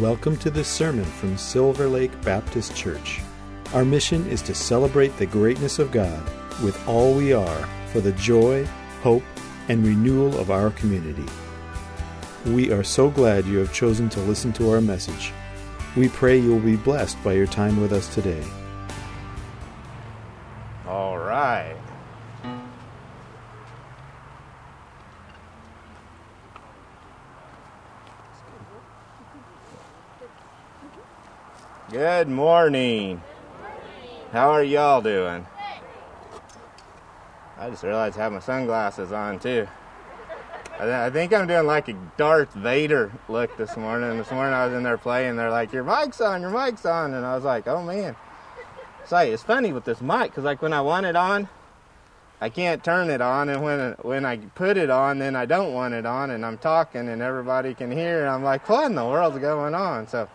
Welcome to this sermon from Silver Lake Baptist Church. Our mission is to celebrate the greatness of God with all we are for the joy, hope, and renewal of our community. We are so glad you have chosen to listen to our message. We pray you will be blessed by your time with us today. Good morning. How are y'all doing? I just realized I have my sunglasses on too. I, th- I think I'm doing like a Darth Vader look this morning. This morning I was in there playing. They're like, "Your mic's on, your mic's on," and I was like, "Oh man." Like it's funny with this mic because like when I want it on, I can't turn it on, and when when I put it on, then I don't want it on, and I'm talking and everybody can hear. And I'm like, what in the world's going on? So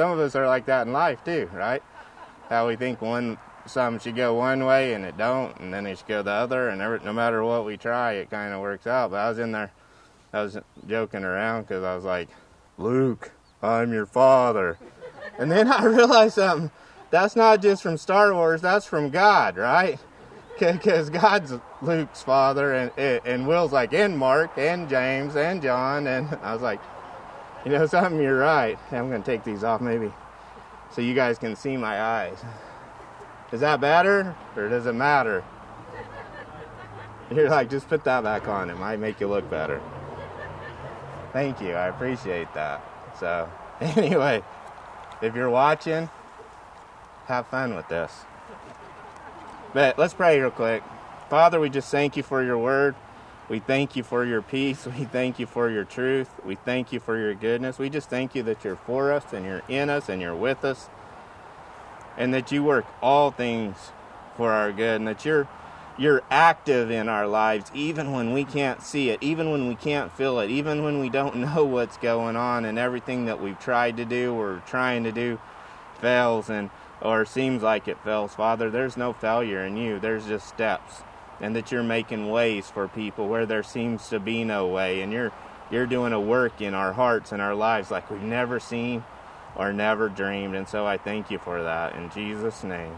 some of us are like that in life too, right? How we think one some should go one way and it don't, and then it should go the other, and every, no matter what we try, it kind of works out. But I was in there, I was joking around because I was like, Luke, I'm your father, and then I realized something. That's not just from Star Wars. That's from God, right? Because God's Luke's father, and and Will's like, and Mark, and James, and John, and I was like, you know something, you're right. I'm gonna take these off maybe, so you guys can see my eyes. Is that better, or does it matter? You're like, just put that back on. It might make you look better. Thank you. I appreciate that. So, anyway, if you're watching, have fun with this. But let's pray real quick. Father, we just thank you for your word. We thank you for your peace. We thank you for your truth. We thank you for your goodness. We just thank you that you're for us and you're in us and you're with us. And that you work all things for our good and that you're you're active in our lives even when we can't see it, even when we can't feel it, even when we don't know what's going on and everything that we've tried to do or trying to do fails and or seems like it fails. Father, there's no failure in you. There's just steps. And that you're making ways for people where there seems to be no way and you're you're doing a work in our hearts and our lives like we've never seen or never dreamed. And so I thank you for that. In Jesus' name.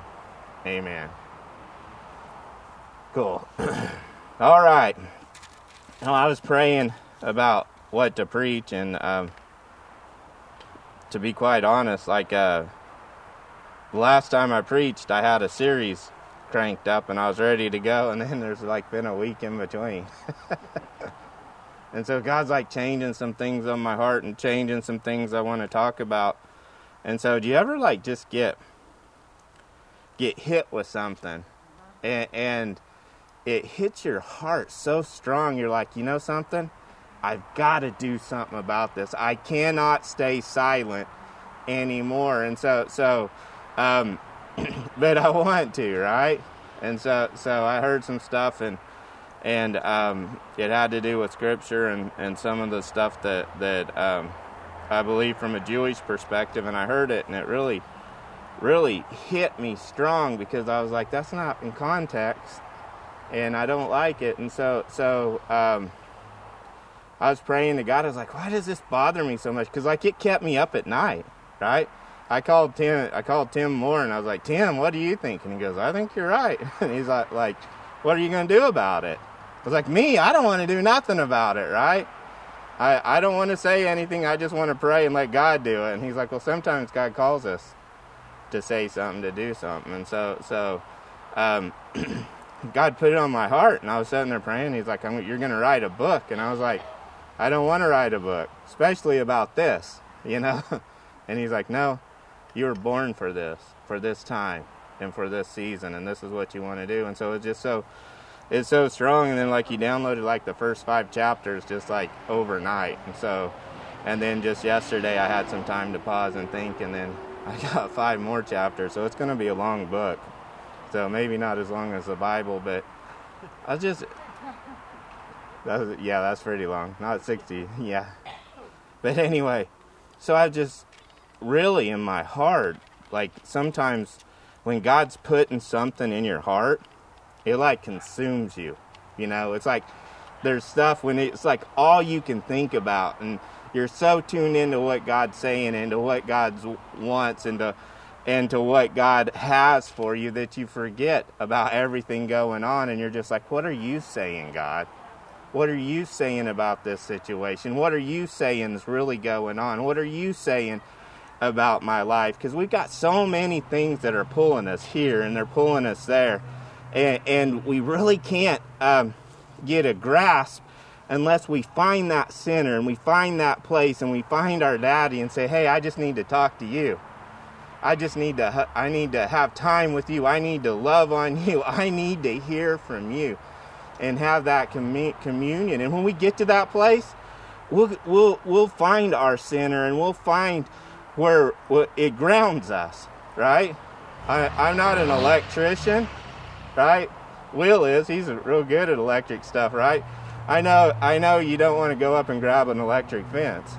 Amen. Cool. All right. Well, I was praying about what to preach, and um, to be quite honest, like uh, the last time I preached, I had a series cranked up and I was ready to go, and then there's like been a week in between. and so God's like changing some things on my heart and changing some things I want to talk about. And so, do you ever like just get get hit with something, and, and it hits your heart so strong? You're like, you know something? I've got to do something about this. I cannot stay silent anymore. And so, so, um, but I want to, right? And so, so I heard some stuff, and and um, it had to do with scripture and, and some of the stuff that that um, I believe from a Jewish perspective. And I heard it, and it really, really hit me strong because I was like, that's not in context, and I don't like it. And so, so. Um, I was praying to God. I was like, why does this bother me so much? Because like it kept me up at night, right? I called Tim. I called Tim Moore, and I was like, Tim, what do you think? And he goes, I think you're right. And he's like, like, what are you going to do about it? I was like, me, I don't want to do nothing about it, right? I I don't want to say anything. I just want to pray and let God do it. And he's like, well, sometimes God calls us to say something, to do something, and so so. Um, God put it on my heart, and I was sitting there praying. He's like, "You're going to write a book," and I was like, I don't want to write a book, especially about this, you know? and he's like, No, you were born for this, for this time, and for this season, and this is what you want to do. And so it's just so, it's so strong. And then, like, you downloaded like the first five chapters just like overnight. And so, and then just yesterday, I had some time to pause and think, and then I got five more chapters. So it's going to be a long book. So maybe not as long as the Bible, but I just, that was, yeah, that's pretty long. Not 60, yeah. But anyway, so I just really in my heart, like sometimes when God's putting something in your heart, it like consumes you. You know, it's like there's stuff when it's like all you can think about and You're so tuned into what God's saying and to what God wants and to and to what God has for you that you forget about everything going on and you're just like, what are you saying, God? What are you saying about this situation? What are you saying is really going on? What are you saying about my life? Because we've got so many things that are pulling us here and they're pulling us there. And, and we really can't um, get a grasp unless we find that center and we find that place and we find our daddy and say, hey, I just need to talk to you. I just need to I need to have time with you. I need to love on you. I need to hear from you and have that communion. And when we get to that place, we'll we'll we'll find our center and we'll find where, it grounds us, right? I, I'm not an electrician, right? Will is. He's real good at electric stuff, right? I know I know you don't want to go up and grab an electric fence.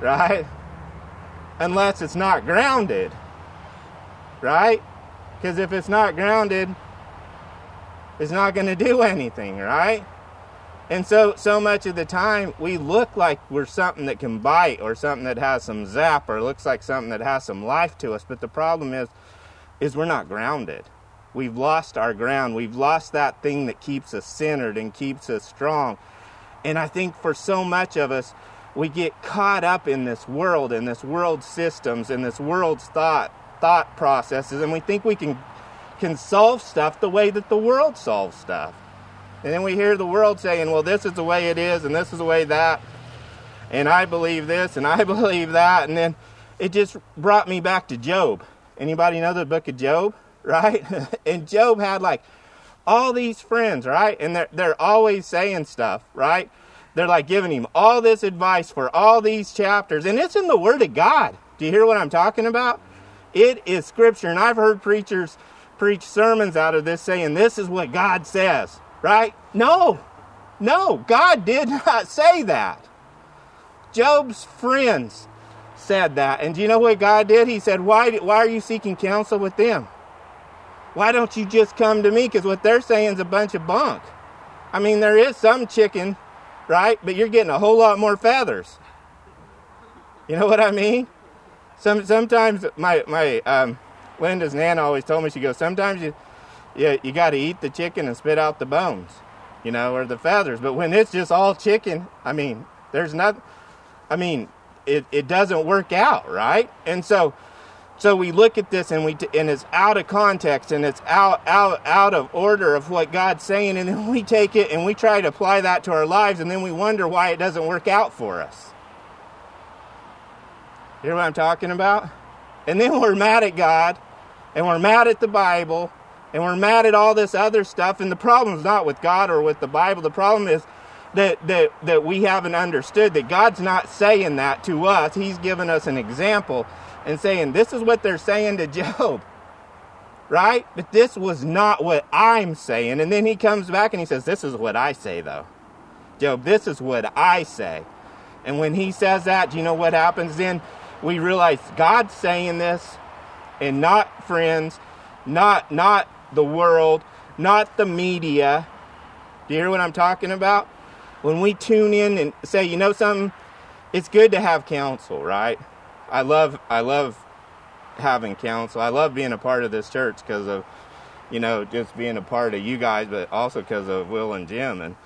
Right? Unless it's not grounded. Right? Because if it's not grounded, it's not going to do anything, right? And so, so much of the time, we look like we're something that can bite or something that has some zap or looks like something that has some life to us. But the problem is, is we're not grounded. We've lost our ground. We've lost that thing that keeps us centered and keeps us strong. And I think for so much of us, we get caught up in this world, in this world systems, in this world's thought thought processes, and we think we can can solve stuff the way that the world solves stuff. And then we hear the world saying, well, this is the way it is, and this is the way that, and I believe this, and I believe that. And then it just brought me back to Job. Anybody know the book of Job? Right? and Job had like all these friends, right? And they're, they're always saying stuff, right? They're like giving him all this advice for all these chapters, and it's in the Word of God. Do you hear what I'm talking about? It is Scripture, and I've heard preachers preach sermons out of this saying this is what God says, right? No, no, God did not say that. Job's friends said that. And do you know what God did? He said, Why, why are you seeking counsel with them? Why don't you just come to me? Because what they're saying is a bunch of bunk. I mean, there is some chicken, right? But you're getting a whole lot more feathers. You know what I mean? Some sometimes my my um, Linda's nana always told me, she goes, sometimes you, you, you got to eat the chicken and spit out the bones, you know, or the feathers. But when it's just all chicken, I mean, there's not, I mean, it, it doesn't work out, right? And so, so we look at this and we and it's out of context and it's out out out of order of what God's saying and then we take it and we try to apply that to our lives and then we wonder why it doesn't work out for us. You what I'm talking about? And then we're mad at God and we're mad at the Bible and we're mad at all this other stuff. And the problem is not with God or with the Bible. The problem is that, that, that we haven't understood that God's not saying that to us. He's given us an example and saying, This is what they're saying to Job. Right? But this was not what I'm saying. And then he comes back and he says, This is what I say, though. Job, this is what I say. And when he says that, do you know what happens then? We realize God's saying this and not friends, not not the world, not the media. Do you hear what I'm talking about? When we tune in and say, you know something, it's good to have counsel, right? I love I love having counsel. I love being a part of this church because of you know just being a part of you guys, but also because of Will and Jim and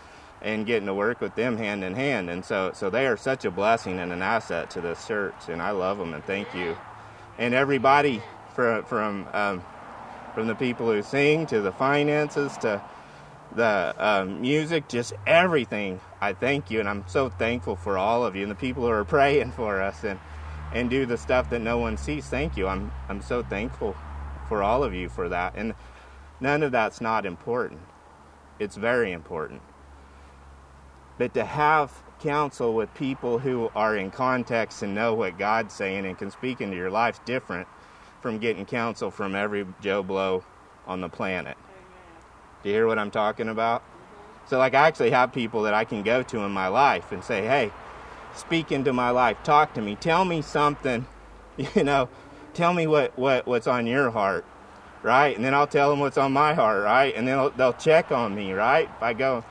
and getting to work with them hand in hand. And so so they are such a blessing and an asset to this church, and I love them and thank you. And everybody from from um, from the people who sing to the finances to the um, music, just everything. I thank you, and I'm so thankful for all of you and the people who are praying for us and and do the stuff that no one sees. Thank you. I'm I'm so thankful for all of you for that. And none of that's not important. It's very important. But to have counsel with people who are in context and know what God's saying and can speak into your life different from getting counsel from every Joe Blow on the planet. Do you hear what I'm talking about? So, like, I actually have people that I can go to in my life and say, hey, speak into my life, talk to me, tell me something, you know, tell me what, what, what's on your heart, right? And then I'll tell them what's on my heart, right? And then they'll, they'll check on me, right? If I go,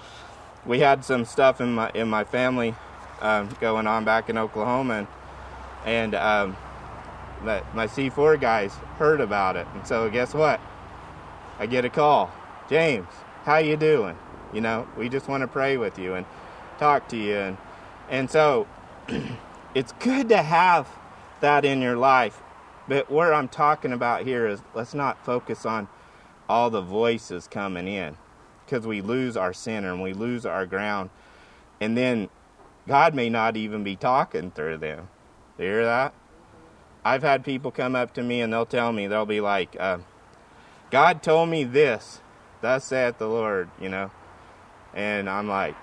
we had some stuff in my, in my family um, going on back in Oklahoma, and, and um, my, my C4 guys heard about it, and so guess what? I get a call, James, how you doing? You know, we just want to pray with you and talk to you, and and so it's good to have that in your life. But what I'm talking about here is let's not focus on all the voices coming in because we lose our center and we lose our ground. And then God may not even be talking through them. You hear that? I've had people come up to me and they'll tell me, they'll be like, uh, God told me this, thus saith the Lord, you know. And I'm like,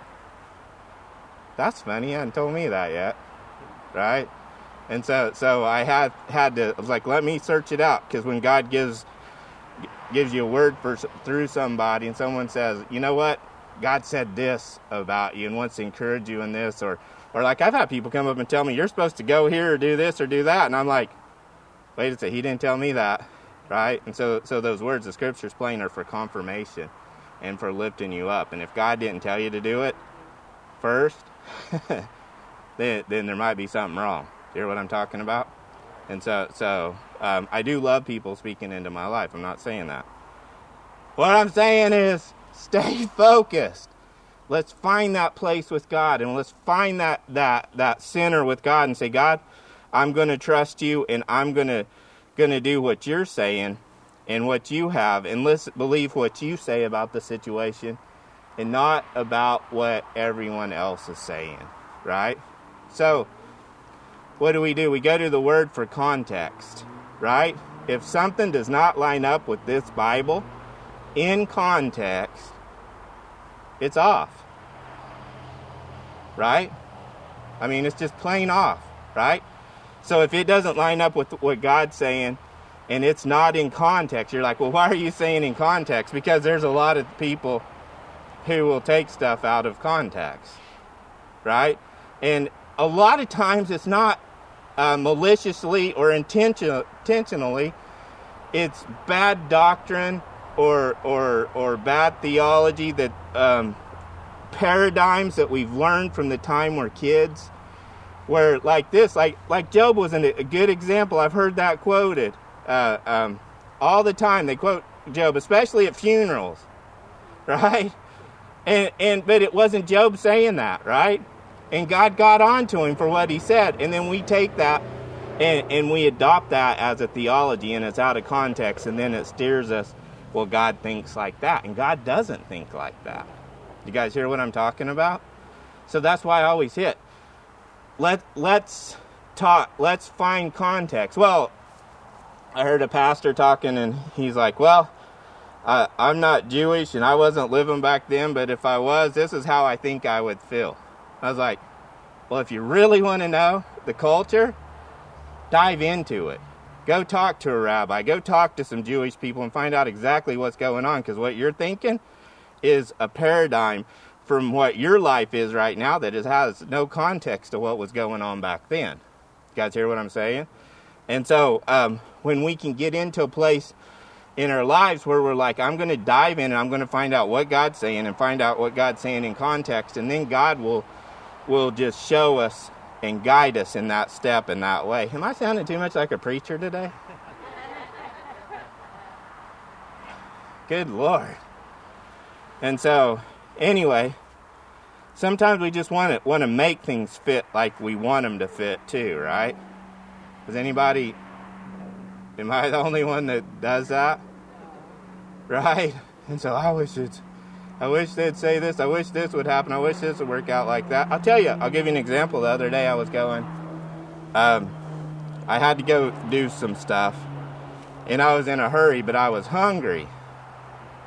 that's funny, you haven't told me that yet. Right? And so, so I had had to. Like, let me search it out, because when God gives gives you a word for through somebody, and someone says, you know what, God said this about you, and wants to encourage you in this, or or like I've had people come up and tell me you're supposed to go here or do this or do that, and I'm like, wait a second, he didn't tell me that, right? And so, so those words the scripture's plain are for confirmation and for lifting you up. And if God didn't tell you to do it first, then then there might be something wrong. You hear what I'm talking about? And so, so um, I do love people speaking into my life. I'm not saying that. What I'm saying is, stay focused. Let's find that place with God, and let's find that that that center with God, and say, God, I'm going to trust you, and I'm going to going to do what you're saying, and what you have, and listen, believe what you say about the situation, and not about what everyone else is saying. Right? So what do we do? We go to the word for context, right? If something does not line up with this Bible in context, it's off. Right? I mean, it's just plain off, right? So if it doesn't line up with what God's saying and it's not in context, you're like, well, why are you saying in context? Because there's a lot of people who will take stuff out of context, right? And a lot of times it's not uh, maliciously or intention- intentionally. It's bad doctrine or or or bad theology that um, paradigms that we've learned from the time we're kids. Where like this, like like Job was a good example. I've heard that quoted uh, um, all the time. They quote Job, especially at funerals, right? And and but it wasn't Job saying that, right? And God got on to him for what he said. And then we take that and, and we adopt that as a theology and it's out of context and then it steers us, well, God thinks like that. And God doesn't think like that. You guys hear what I'm talking about? So that's why I always hit. Let let's talk let's find context. Well, I heard a pastor talking and he's like, Well, I, I'm not Jewish and I wasn't living back then, but if I was, this is how I think I would feel. I was like, well, if you really want to know the culture, dive into it. Go talk to a rabbi. Go talk to some Jewish people and find out exactly what's going on because what you're thinking is a paradigm from what your life is right now that has no context to what was going on back then. You guys hear what I'm saying? And so um, when we can get into a place in our lives where we're like, I'm going to dive in and I'm going to find out what God's saying and find out what God's saying in context, and then God will will just show us and guide us in that step in that way. Am I sounding too much like a preacher today? Good Lord. And so, anyway, sometimes we just want to want to make things fit like we want them to fit too, right? Does anybody am I the only one that does that? Right? And so I wish it's I wish they'd say this. I wish this would happen. I wish this would work out like that. I'll tell you. I'll give you an example. The other day I was going. Um, I had to go do some stuff, and I was in a hurry, but I was hungry.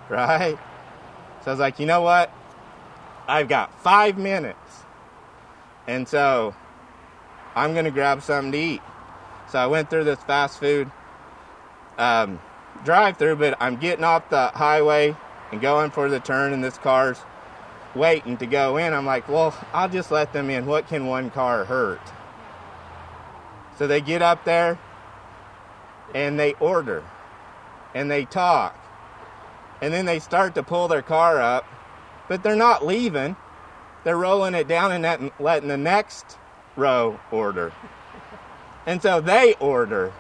Right. So I was like, you know what? I've got five minutes, and so I'm gonna grab something to eat. So I went through this fast food um, drive-through, but I'm getting off the highway and going for the turn, and this car's waiting to go in. I'm like, well, I'll just let them in. What can one car hurt? So they get up there and they order and they talk. And then they start to pull their car up, but they're not leaving. they're rolling it down and letting the next row order. And so they order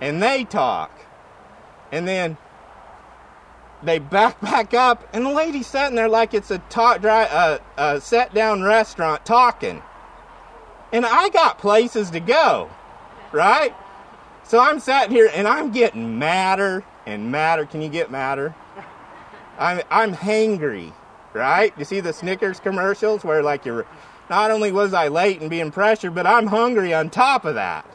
and they talk. And then they back back up, and the lady's sitting there like it's a talk, dry, uh, uh, set down restaurant talking. And I got places to go, right? So I'm sitting here and I'm getting madder and madder. Can you get madder? I'm I'm hangry, right? You see the Snickers commercials where like you're not only was I late and being pressured, but I'm hungry on top of that,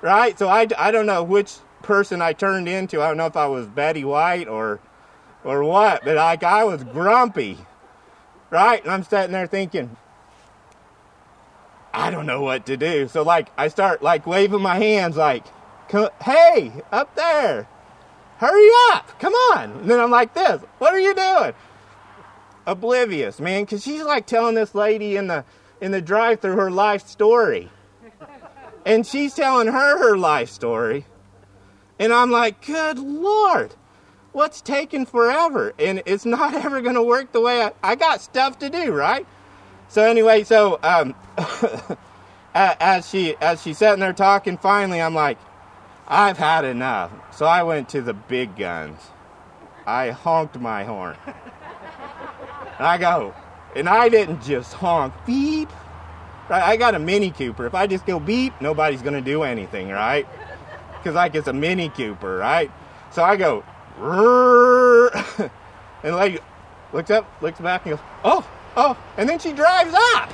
right? So I, I don't know which person I turned into. I don't know if I was Betty White or or what, but like I was grumpy, right? And I'm sitting there thinking, I don't know what to do. So like I start like waving my hands like, hey, up there, hurry up, come on. And then I'm like this, what are you doing? Oblivious, man, because she's like telling this lady in the in the drive-through her life story. And she's telling her her life story. And I'm like, good Lord what's taking forever? And it's not ever going to work the way I, I got stuff to do, right? So anyway, so um, as she as she's sitting there talking, finally I'm like, I've had enough. So I went to the big guns. I honked my horn. And I go, and I didn't just honk beep. Right? I got a Mini Cooper. If I just go beep, nobody's gonna do anything, right? Because like it's a Mini Cooper, right? So I go and like looks up, looks back, and goes, "Oh, oh!" And then she drives up.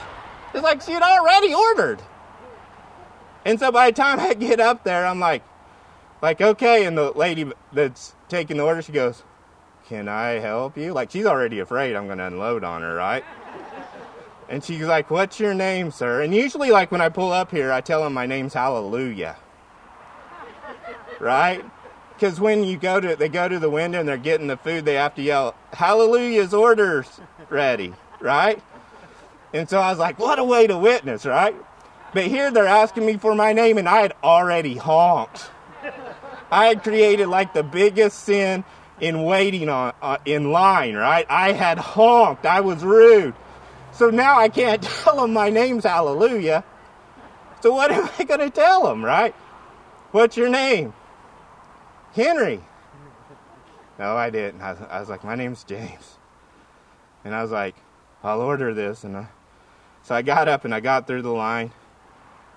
It's like she had already ordered. And so by the time I get up there, I'm like, like okay. And the lady that's taking the order, she goes, "Can I help you?" Like she's already afraid I'm going to unload on her, right? And she's like, "What's your name, sir?" And usually, like when I pull up here, I tell them my name's Hallelujah, right? Because when you go to they go to the window and they're getting the food, they have to yell, "Hallelujah's orders ready," right? And so I was like, "What a way to witness, right?" But here they're asking me for my name, and I had already honked. I had created like the biggest sin in waiting on uh, in line, right? I had honked. I was rude. So now I can't tell them my name's Hallelujah. So what am I going to tell them, right? What's your name? Henry. No, I didn't. I, I was like, my name's James. And I was like, I'll order this. And I, so I got up and I got through the line.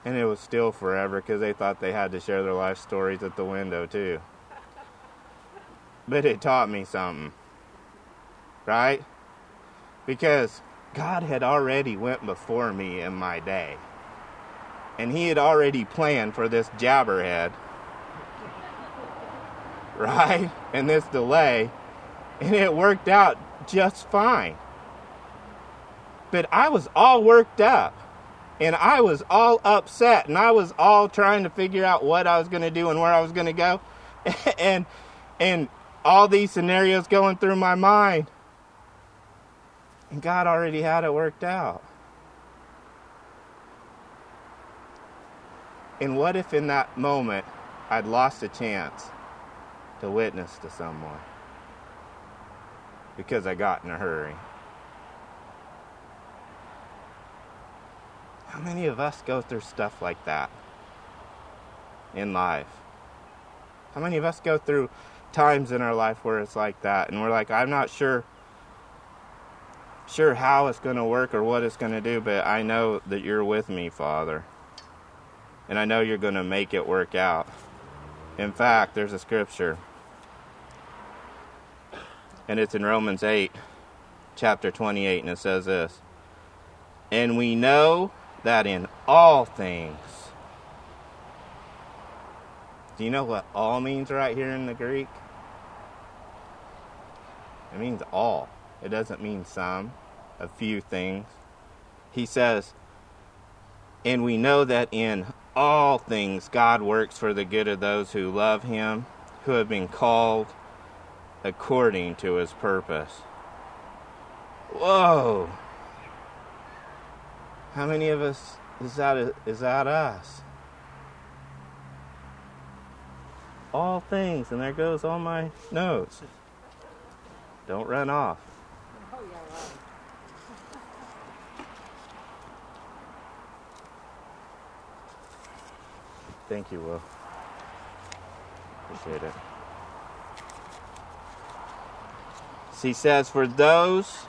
And it was still forever because they thought they had to share their life stories at the window too. But it taught me something. Right? Because God had already went before me in my day. And he had already planned for this jabberhead right? And this delay. And it worked out just fine. But I was all worked up. And I was all upset. And I was all trying to figure out what I was going to do and where I was going to go. and and all these scenarios going through my mind. And God already had it worked out. And what if in that moment I'd lost a chance? To witness to someone because I got in a hurry. How many of us go through stuff like that in life? How many of us go through times in our life where it's like that and we're like, I'm not sure sure how it's going to work or what it's going to do, but I know that you're with me, Father. And I know you're going to make it work out. In fact, there's a scripture and it's in Romans 8, chapter 28, and it says this And we know that in all things, do you know what all means right here in the Greek? It means all. It doesn't mean some, a few things. He says, and we know that in all things God works for the good of those who love Him, who have been called according to his purpose. Whoa! How many of us is that, is that us? All things, and there goes all my notes. Don't run off. Thank you, Will. Appreciate it. He says, For those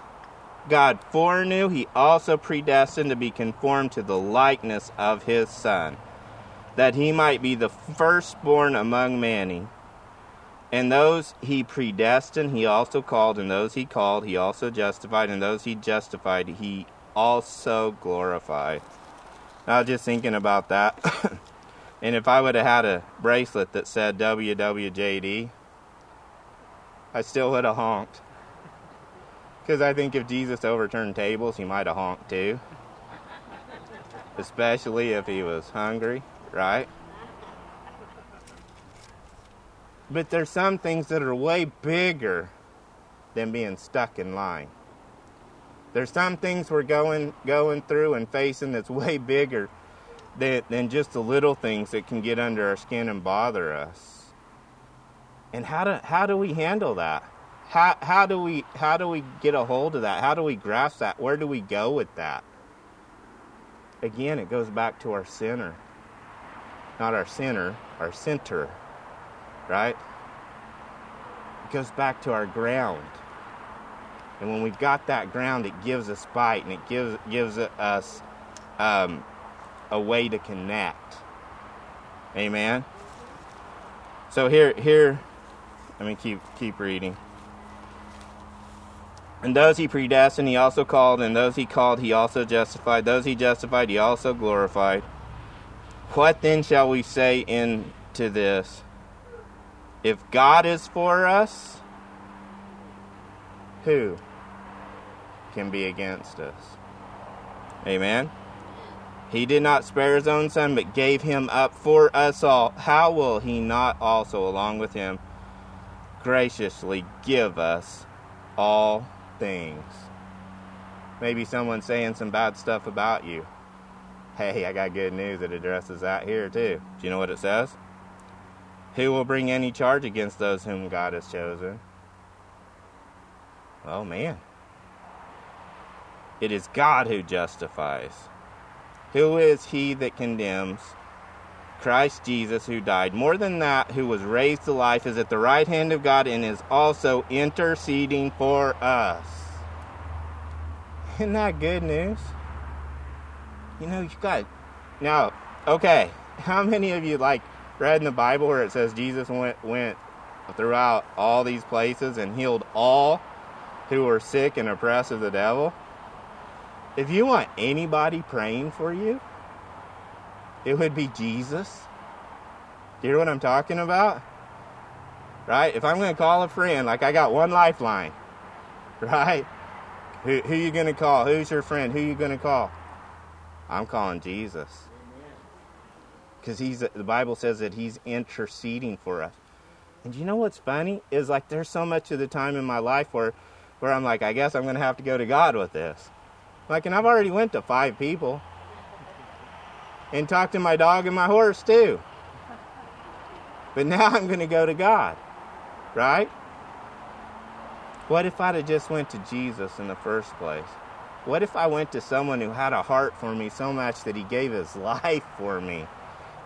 God foreknew, he also predestined to be conformed to the likeness of his Son, that he might be the firstborn among many. And those he predestined, he also called, and those he called, he also justified, and those he justified, he also glorified. I was just thinking about that. and if I would have had a bracelet that said WWJD, I still would have honked. Because I think if Jesus overturned tables, he might have honked too. Especially if he was hungry, right? But there's some things that are way bigger than being stuck in line. There's some things we're going going through and facing that's way bigger than, than just the little things that can get under our skin and bother us. And how do how do we handle that? How how do we how do we get a hold of that? How do we grasp that? Where do we go with that? Again, it goes back to our center. Not our center, our center. Right? It goes back to our ground. And when we've got that ground, it gives us bite and it gives gives us um, a way to connect. Amen. So here here let me keep keep reading. And those he predestined, he also called, and those he called, he also justified. Those he justified, he also glorified. What then shall we say into this? If God is for us, who can be against us? Amen. He did not spare his own son, but gave him up for us all. How will he not also, along with him, graciously give us all things. Maybe someone's saying some bad stuff about you. Hey, I got good news that addresses that here too. Do you know what it says? Who will bring any charge against those whom God has chosen? Oh man. It is God who justifies. Who is he that condemns? Christ Jesus, who died. More than that, who was raised to life, is at the right hand of God and is also interceding for us. Isn't that good news? You know, you got. Now, okay, how many of you, like, read in the Bible where it says Jesus went, went throughout all these places and healed all who were sick and oppressed of the devil? If you want anybody praying for you, it would be Jesus. Do you hear what I'm talking about? Right? If I'm going to call a friend, like I got one lifeline, right? Who, who you going to call? Who's your friend? Who you going to call? I'm calling Jesus. Because he's the Bible says that he's interceding for us. And you know what's funny is like there's so much of the time in my life where where I'm like, I guess I'm going to have to go to God with this. Like, and I've already went to five people and talk to my dog and my horse too. But now I'm going to go to God, right? What if I'd have just went to Jesus in the first place? What if I went to someone who had a heart for me so much that he gave his life for me?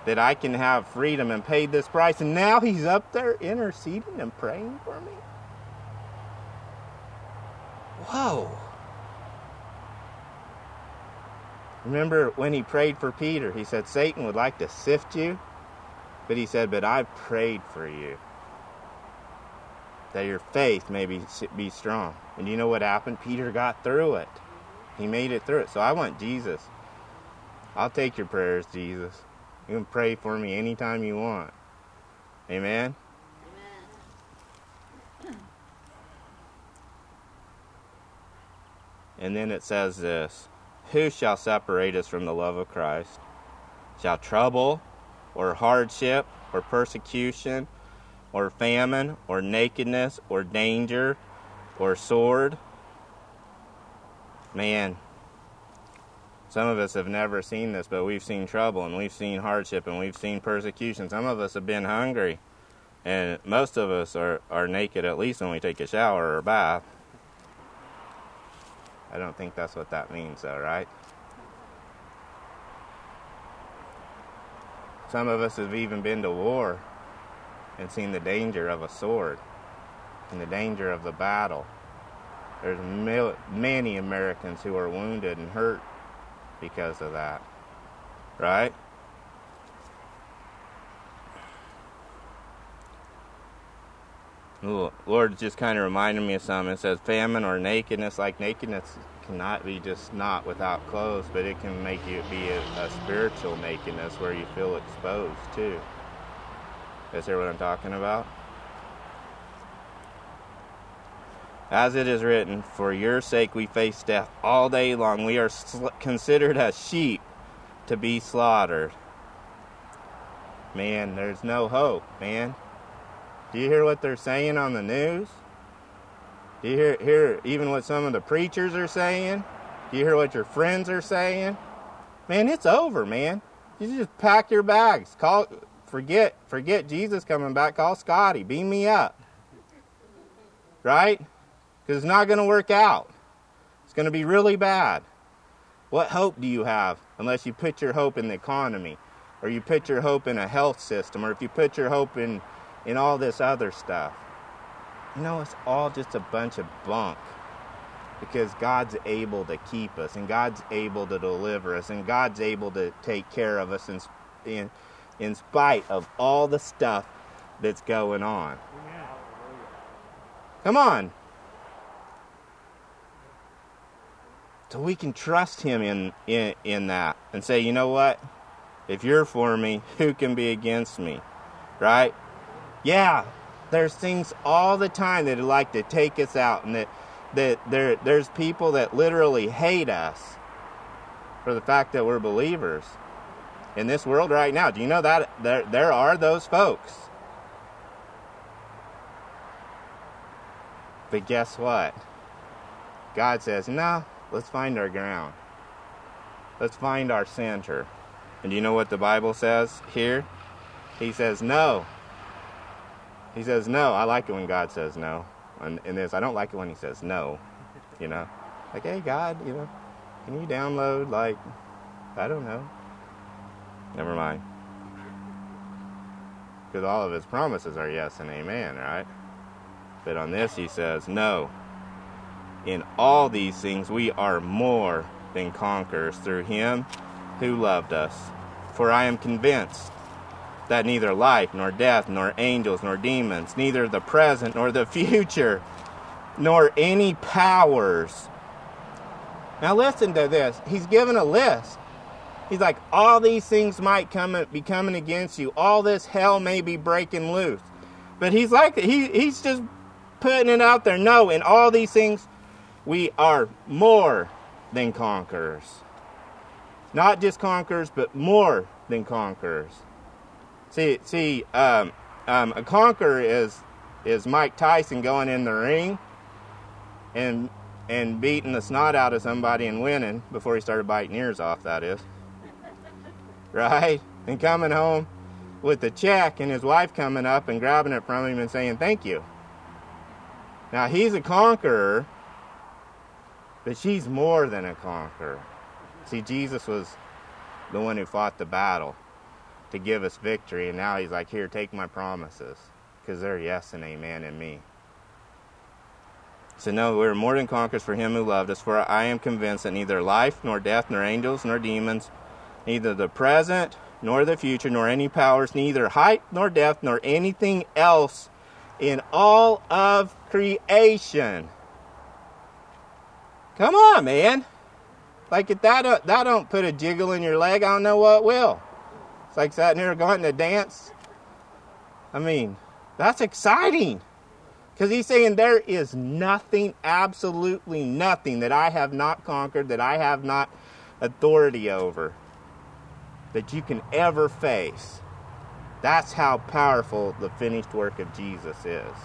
That I can have freedom and paid this price, and now he's up there interceding and praying for me? Whoa. Remember when he prayed for Peter, he said, Satan would like to sift you, but he said, But I prayed for you that your faith may be, be strong. And you know what happened? Peter got through it. He made it through it. So I want Jesus. I'll take your prayers, Jesus. You can pray for me anytime you want. Amen? Amen. And then it says this Who shall separate us from the love of Christ? Shall trouble, or hardship, or persecution, or famine, or nakedness, or danger, or sword. Man, some of us have never seen this, but we've seen trouble and we've seen hardship and we've seen persecution. Some of us have been hungry, and most of us are, are naked at least when we take a shower or a bath. I don't think that's what that means, though, right? Some of us have even been to war and seen the danger of a sword and the danger of the battle. There's mil- many Americans who are wounded and hurt because of that. Right? Lord just kind of reminded me of something. It says famine or nakedness, like nakedness cannot be just not without clothes, but it can make you be a, a spiritual nakedness where you feel exposed too. Is there what I'm talking about? As it is written, For your sake we face death all day long. We are sl- considered as sheep to be slaughtered. Man, there's no hope, man. Do you hear what they're saying on the news? Do you hear, hear even what some of the preachers are saying? Do you hear what your friends are saying? Man, it's over, man. You just pack your bags. Call forget forget Jesus coming back. Call Scotty. Beam me up. Right? Because it's not going to work out. It's going to be really bad. What hope do you have unless you put your hope in the economy or you put your hope in a health system or if you put your hope in, in all this other stuff? You know, it's all just a bunch of bunk because God's able to keep us and God's able to deliver us and God's able to take care of us in, in, in spite of all the stuff that's going on. Come on. So we can trust him in, in, in that and say, you know what? If you're for me, who can be against me? Right? Yeah, there's things all the time that like to take us out and that, that there, there's people that literally hate us for the fact that we're believers in this world right now. Do you know that there, there are those folks? But guess what? God says, no, Let's find our ground. Let's find our center. And do you know what the Bible says here? He says no. He says no. I like it when God says no. And in this, I don't like it when he says no. You know, like, hey, God, you know, can you download, like, I don't know. Never mind. Because all of his promises are yes and amen, right? But on this, he says no. In all these things we are more than conquerors through him who loved us. For I am convinced that neither life, nor death, nor angels, nor demons, neither the present, nor the future, nor any powers. Now listen to this. He's given a list. He's like, all these things might come be coming against you. All this hell may be breaking loose. But he's like, he, he's just putting it out there. No, in all these things, we are more than conquerors. Not just conquerors, but more than conquerors. See, see, um, um, a conqueror is is Mike Tyson going in the ring and and beating the snot out of somebody and winning before he started biting ears off. That is right, and coming home with the check and his wife coming up and grabbing it from him and saying thank you. Now he's a conqueror but she's more than a conqueror. See, Jesus was the one who fought the battle to give us victory, and now he's like, Here, take my promises, because they're yes and amen in me. So, no, we're more than conquerors for him who loved us, for I am convinced that neither life, nor death, nor angels, nor demons, neither the present, nor the future, nor any powers, neither height, nor depth, nor anything else in all of creation Come on, man. Like if that uh, that don't put a jiggle in your leg, I don't know what will. Like sitting here going to dance. I mean, that's exciting. Because he's saying there is nothing, absolutely nothing that I have not conquered, that I have not authority over, that you can ever face. That's how powerful the finished work of Jesus is.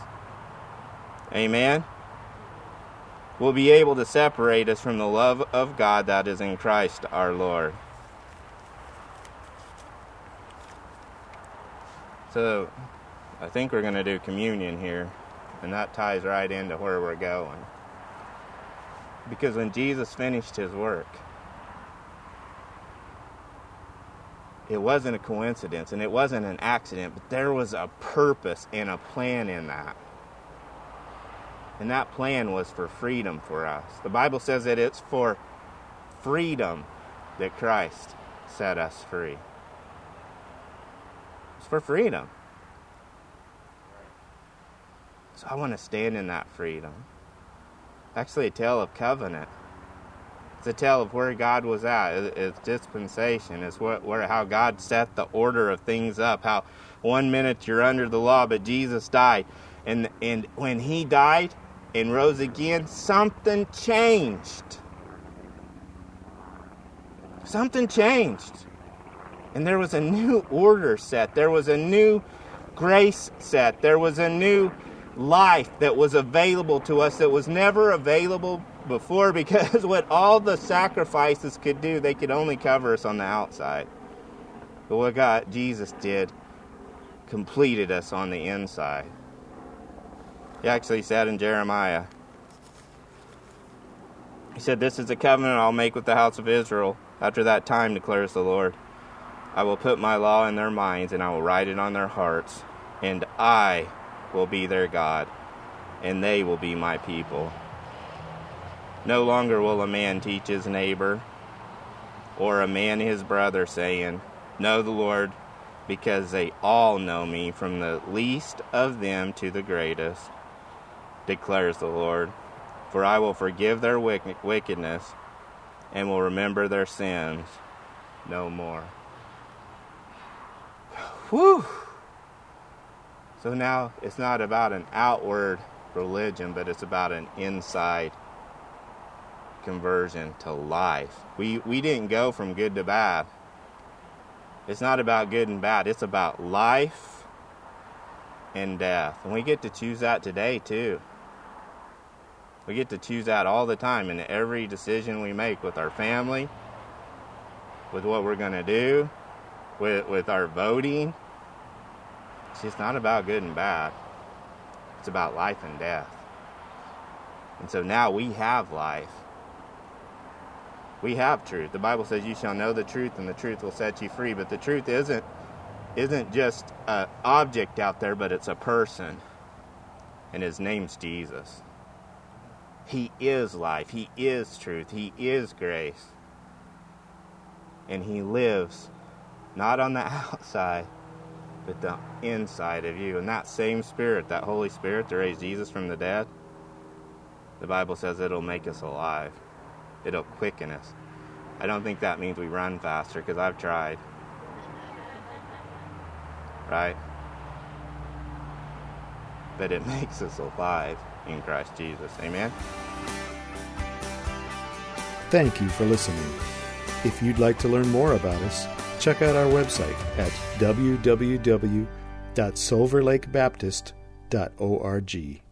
Amen will be able to separate us from the love of God that is in Christ our Lord. So, I think we're going to do communion here, and that ties right into where we're going. Because when Jesus finished his work, it wasn't a coincidence and it wasn't an accident, but there was a purpose and a plan in that. And that plan was for freedom for us. The Bible says that it's for freedom that Christ set us free. It's for freedom. So I want to stand in that freedom. Actually, a tale of covenant. It's a tale of where God was at. It's dispensation. It's what, where how God set the order of things up. How one minute you're under the law, but Jesus died, and and when He died and rose again, something changed. Something changed, and there was a new order set. There was a new grace set. There was a new life that was available to us that was never available before because what all the sacrifices could do, they could only cover us on the outside. But what God, Jesus did, completed us on the inside. He actually said in Jeremiah, He said, This is a covenant I'll make with the house of Israel. After that time, declares the Lord, I will put my law in their minds, and I will write it on their hearts, and I will be their God, and they will be my people. No longer will a man teach his neighbor, or a man his brother, saying, Know the Lord, because they all know me, from the least of them to the greatest, declares the Lord. For I will forgive their wickedness, and will remember their sins no more. Whew! So now it's not about an outward religion, but it's about an inside conversion to life. We we didn't go from good to bad. It's not about good and bad. It's about life and death. And we get to choose that today too. We get to choose that all the time in every decision we make with our family, with what we're going to do, with with our voting, See, it's not about good and bad. It's about life and death. And so now we have life. We have truth. The Bible says you shall know the truth and the truth will set you free, but the truth isn't isn't just an object out there, but it's a person. And his name's Jesus. He is life. He is truth. He is grace. And he lives not on the outside, but the inside of you. And that same Spirit, that Holy Spirit that raised Jesus from the dead, the Bible says it'll make us alive, it'll quicken us. I don't think that means we run faster because I've tried. Right? But it makes us alive in Christ Jesus. Amen? Thank you for listening. If you'd like to learn more about us, check out our website at www.silverlakebaptist.org.